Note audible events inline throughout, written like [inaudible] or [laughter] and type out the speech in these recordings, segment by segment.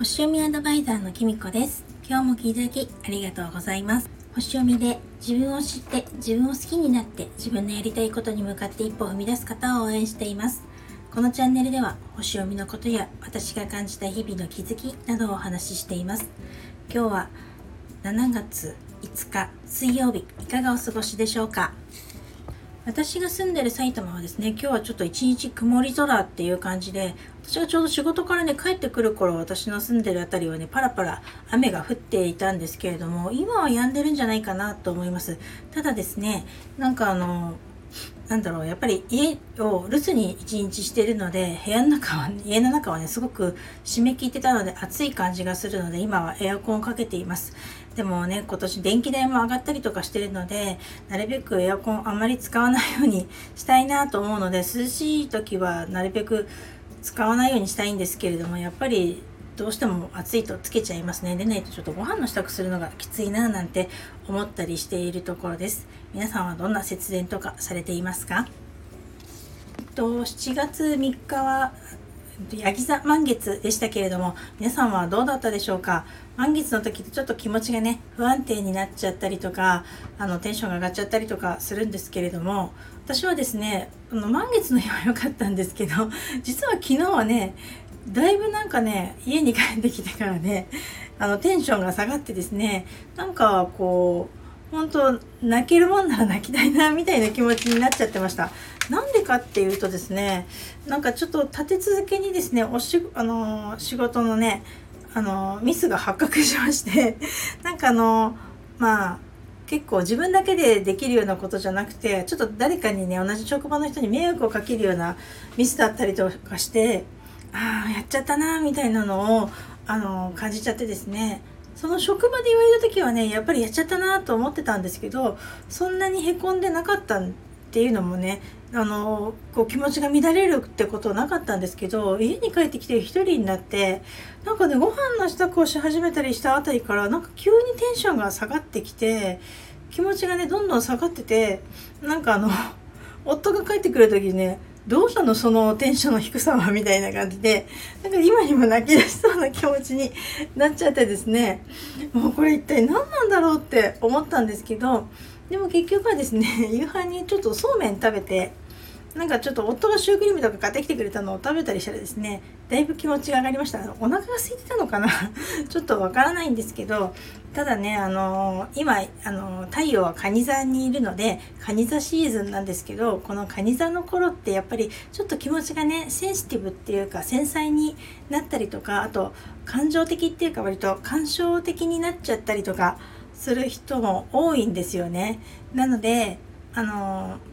星読みアドバイザーのきみこです。今日も聞いただきありがとうございます。星読みで自分を知って自分を好きになって自分のやりたいことに向かって一歩を踏み出す方を応援しています。このチャンネルでは星読みのことや私が感じた日々の気づきなどをお話ししています。今日は7月5日水曜日いかがお過ごしでしょうか？私が住んでる埼玉はですね今日はちょっと一日曇り空っていう感じで私がちょうど仕事からね帰ってくる頃私の住んでる辺りはねパラパラ雨が降っていたんですけれども今は止んでるんじゃないかなと思います。ただですねなんかあのなんだろうやっぱり家を留守に一日してるので部屋の中は、[laughs] 家の中はねすごく締め切ってたので暑い感じがするので今はエアコンをかけています。でもね今年電気代も上がったりとかしてるのでなるべくエアコンあんまり使わないようにしたいなと思うので涼しい時はなるべく使わないようにしたいんですけれどもやっぱりどうしても暑いとつけちゃいますね。でないとちょっとご飯の支度するのがきついななんて思ったりしているところです。皆さんはどんな節電とかされていますか？えっと、7月3日はヤギ座満月でしたけれども皆さんはどうだったでしょうか？満月の時ってちょっと気持ちがね不安定になっちゃったりとかあのテンションが上がっちゃったりとかするんですけれども私はですねあの満月の日は良かったんですけど実は昨日はねだいぶなんかね家に帰ってきてからね [laughs] あのテンションが下がってですねなんかこう本当泣けるもんなら泣きたいなみたいな気持ちになっちゃってました。なんでかっていうとですねなんかちょっと立て続けにですねおしあの仕事のねあのミスが発覚しまして [laughs] なんかあのまあ結構自分だけでできるようなことじゃなくてちょっと誰かにね同じ職場の人に迷惑をかけるようなミスだったりとかしてああやっちゃったなみたいなのをあの感じちゃってですね。その職場で言われた時はねやっぱりやっちゃったなと思ってたんですけどそんなにへこんでなかったっていうのもねあのこう気持ちが乱れるってことはなかったんですけど家に帰ってきて一人になってなんかねご飯の支度をし始めたりしたあたりからなんか急にテンションが下がってきて気持ちがねどんどん下がっててなんかあの夫が帰ってくる時にねどうしたのそのテンションの低さはみたいな感じでなんか今にも泣き出しそうな気持ちになっちゃってですねもうこれ一体何なんだろうって思ったんですけどでも結局はですね夕飯にちょっとそうめん食べてなんかちょっと夫がシュークリームとか買ってきてくれたのを食べたりしたらですねだいぶ気持ちが上がりました。お腹が空いてたのかな？[laughs] ちょっとわからないんですけどただねあのー、今、あのー、太陽は蟹座にいるので蟹座シーズンなんですけどこの蟹座の頃ってやっぱりちょっと気持ちがねセンシティブっていうか繊細になったりとかあと感情的っていうか割と感傷的になっちゃったりとかする人も多いんですよね。なのであのー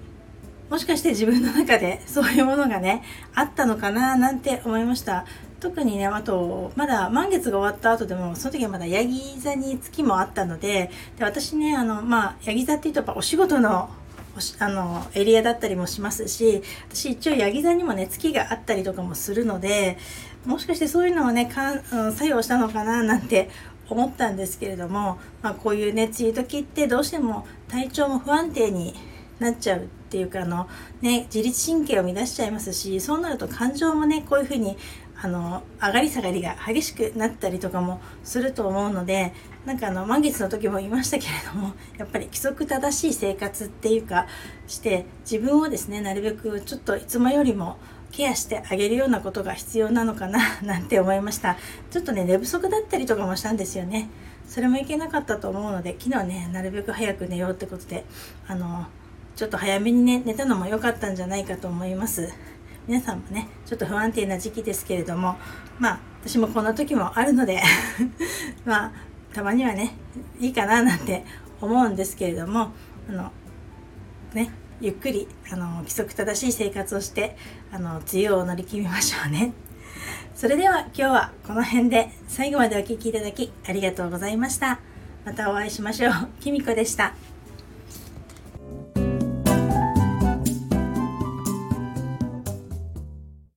もしかして自分の中で [laughs] そういうものがねあったのかななんて思いました。特にねあとまだ満月が終わった後でもその時はまだヤギ座に月もあったのでで私ねあのまあヤギ座っていうとやっぱお仕事のあのエリアだったりもしますし私一応ヤギ座にもね月があったりとかもするのでもしかしてそういうのをねかん作用したのかななんて思ったんですけれども、まあ、こういうね梅雨時ってどうしても体調も不安定になっちゃうっていうかあの、ね、自律神経を乱しちゃいますしそうなると感情もねこういうふうにあの上がり下がりが激しくなったりとかもすると思うのでなんかあの満月の時も言いましたけれども [laughs] やっぱり規則正しい生活っていうかして自分をですねなるべくちょっといつもよりもケアしてあげるようなことが必要なのかな [laughs] なんて思いました。ちょっとね寝不足だったりとかもしたんですよね。それもいけなかったと思うので昨日ねなるべく早く寝ようってことであのちょっと早めにね寝たのも良かったんじゃないかと思います。皆さんもねちょっと不安定な時期ですけれどもまあ私もこんな時もあるので [laughs] まあたまにはねいいかななんて思うんですけれどもあのねゆっくりあの規則正しい生活をしてあの梅雨を乗り切りましょうね。それでは今日はこの辺で最後までお聴きいただきありがとうございました。またお会いしましょう。きみこでした。